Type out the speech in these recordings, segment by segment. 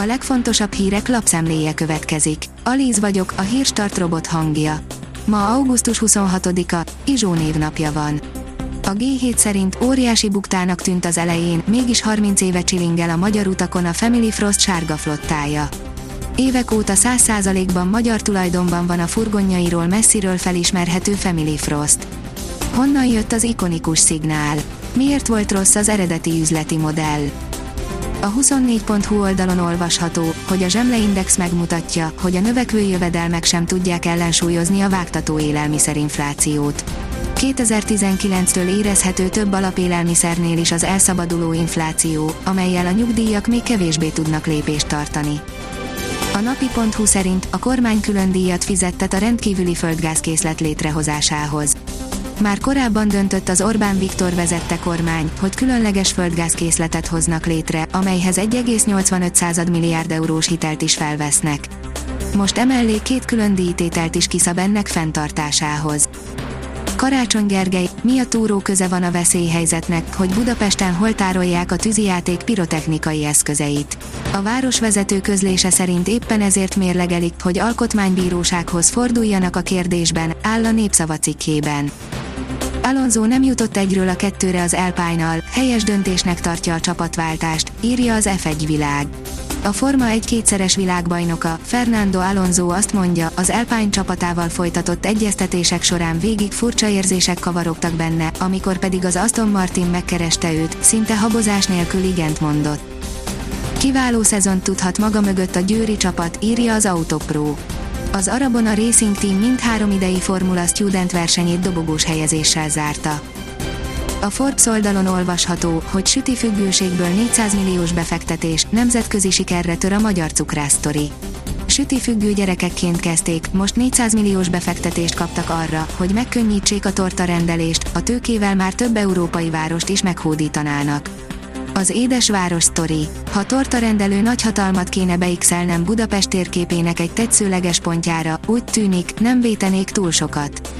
A legfontosabb hírek lapszemléje következik. Alíz vagyok, a hírstart robot hangja. Ma augusztus 26-a, Izsó névnapja van. A G7 szerint óriási buktának tűnt az elején, mégis 30 éve csilingel a magyar utakon a Family Frost sárga flottája. Évek óta 100%-ban magyar tulajdonban van a furgonjairól messziről felismerhető Family Frost. Honnan jött az ikonikus szignál? Miért volt rossz az eredeti üzleti modell? A 24.hu oldalon olvasható, hogy a Zsemleindex megmutatja, hogy a növekvő jövedelmek sem tudják ellensúlyozni a vágtató élelmiszerinflációt. 2019-től érezhető több alapélelmiszernél is az elszabaduló infláció, amelyel a nyugdíjak még kevésbé tudnak lépést tartani. A napi.hu szerint a kormány külön díjat fizettet a rendkívüli földgázkészlet létrehozásához. Már korábban döntött az Orbán Viktor vezette kormány, hogy különleges földgázkészletet hoznak létre, amelyhez 1,85 milliárd eurós hitelt is felvesznek. Most emellé két külön díjtételt is kiszab ennek fenntartásához. Karácsony Gergely, mi a túró köze van a veszélyhelyzetnek, hogy Budapesten hol tárolják a tűzijáték pirotechnikai eszközeit. A városvezető közlése szerint éppen ezért mérlegelik, hogy alkotmánybírósághoz forduljanak a kérdésben, áll a népszava cikkében. Alonso nem jutott egyről a kettőre az Alpine-nal, helyes döntésnek tartja a csapatváltást, írja az F1 világ. A Forma egy kétszeres világbajnoka, Fernando Alonso azt mondja, az Alpine csapatával folytatott egyeztetések során végig furcsa érzések kavarogtak benne, amikor pedig az Aston Martin megkereste őt, szinte habozás nélkül igent mondott. Kiváló szezont tudhat maga mögött a győri csapat, írja az Autopro. Az Arabona Racing Team mindhárom idei Formula Student versenyét dobogós helyezéssel zárta. A Forbes oldalon olvasható, hogy süti függőségből 400 milliós befektetés, nemzetközi sikerre tör a magyar cukrásztori. Süti függő gyerekekként kezdték, most 400 milliós befektetést kaptak arra, hogy megkönnyítsék a torta rendelést, a tőkével már több európai várost is meghódítanának. Az édes város sztori. Ha tortarendelő nagyhatalmat kéne beixelnem Budapest térképének egy tetszőleges pontjára, úgy tűnik, nem vétenék túl sokat.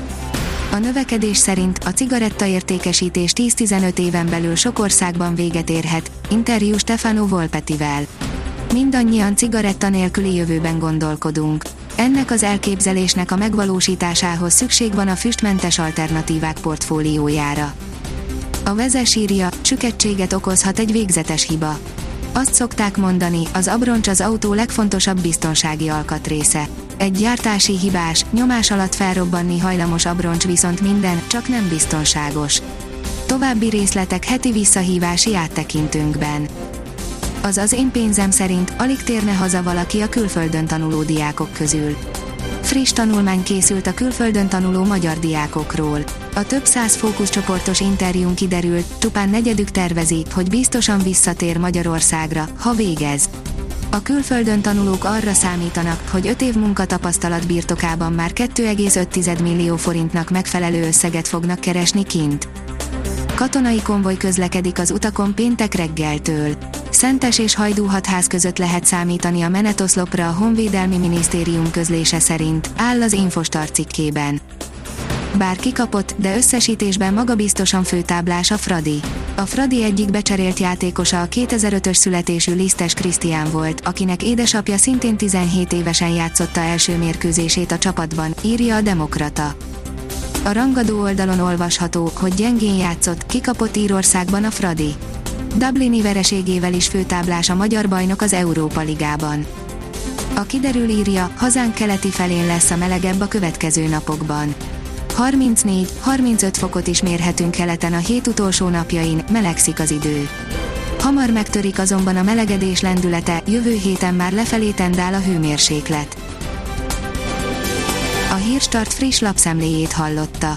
A növekedés szerint a cigaretta értékesítés 10-15 éven belül sok országban véget érhet, interjú Stefano Volpetivel. Mindannyian cigaretta nélküli jövőben gondolkodunk. Ennek az elképzelésnek a megvalósításához szükség van a füstmentes alternatívák portfóliójára. A vezes írja, csükettséget okozhat egy végzetes hiba. Azt szokták mondani, az abroncs az autó legfontosabb biztonsági alkatrésze. Egy gyártási hibás, nyomás alatt felrobbanni hajlamos abroncs viszont minden, csak nem biztonságos. További részletek heti visszahívási áttekintőnkben. Az az én pénzem szerint alig térne haza valaki a külföldön tanuló diákok közül. Friss tanulmány készült a külföldön tanuló magyar diákokról. A több száz fókuszcsoportos interjún kiderült, csupán negyedük tervezi, hogy biztosan visszatér Magyarországra, ha végez. A külföldön tanulók arra számítanak, hogy 5 év munkatapasztalat birtokában már 2,5 millió forintnak megfelelő összeget fognak keresni kint. Katonai konvoj közlekedik az utakon péntek reggeltől. Szentes és Hajdúhatház között lehet számítani a menetoszlopra a Honvédelmi Minisztérium közlése szerint, áll az Infostar cikkében. Bár kikapott, de összesítésben magabiztosan főtáblás a Fradi. A Fradi egyik becserélt játékosa a 2005-ös születésű Lisztes Krisztián volt, akinek édesapja szintén 17 évesen játszotta első mérkőzését a csapatban, írja a Demokrata. A rangadó oldalon olvasható, hogy gyengén játszott, kikapott Írországban a Fradi. Dublini vereségével is főtáblás a magyar bajnok az Európa Ligában. A kiderül írja, hazánk keleti felén lesz a melegebb a következő napokban. 34-35 fokot is mérhetünk keleten a hét utolsó napjain, melegszik az idő. Hamar megtörik azonban a melegedés lendülete, jövő héten már lefelé tendál a hőmérséklet. A Hírstart friss lapszemléjét hallotta.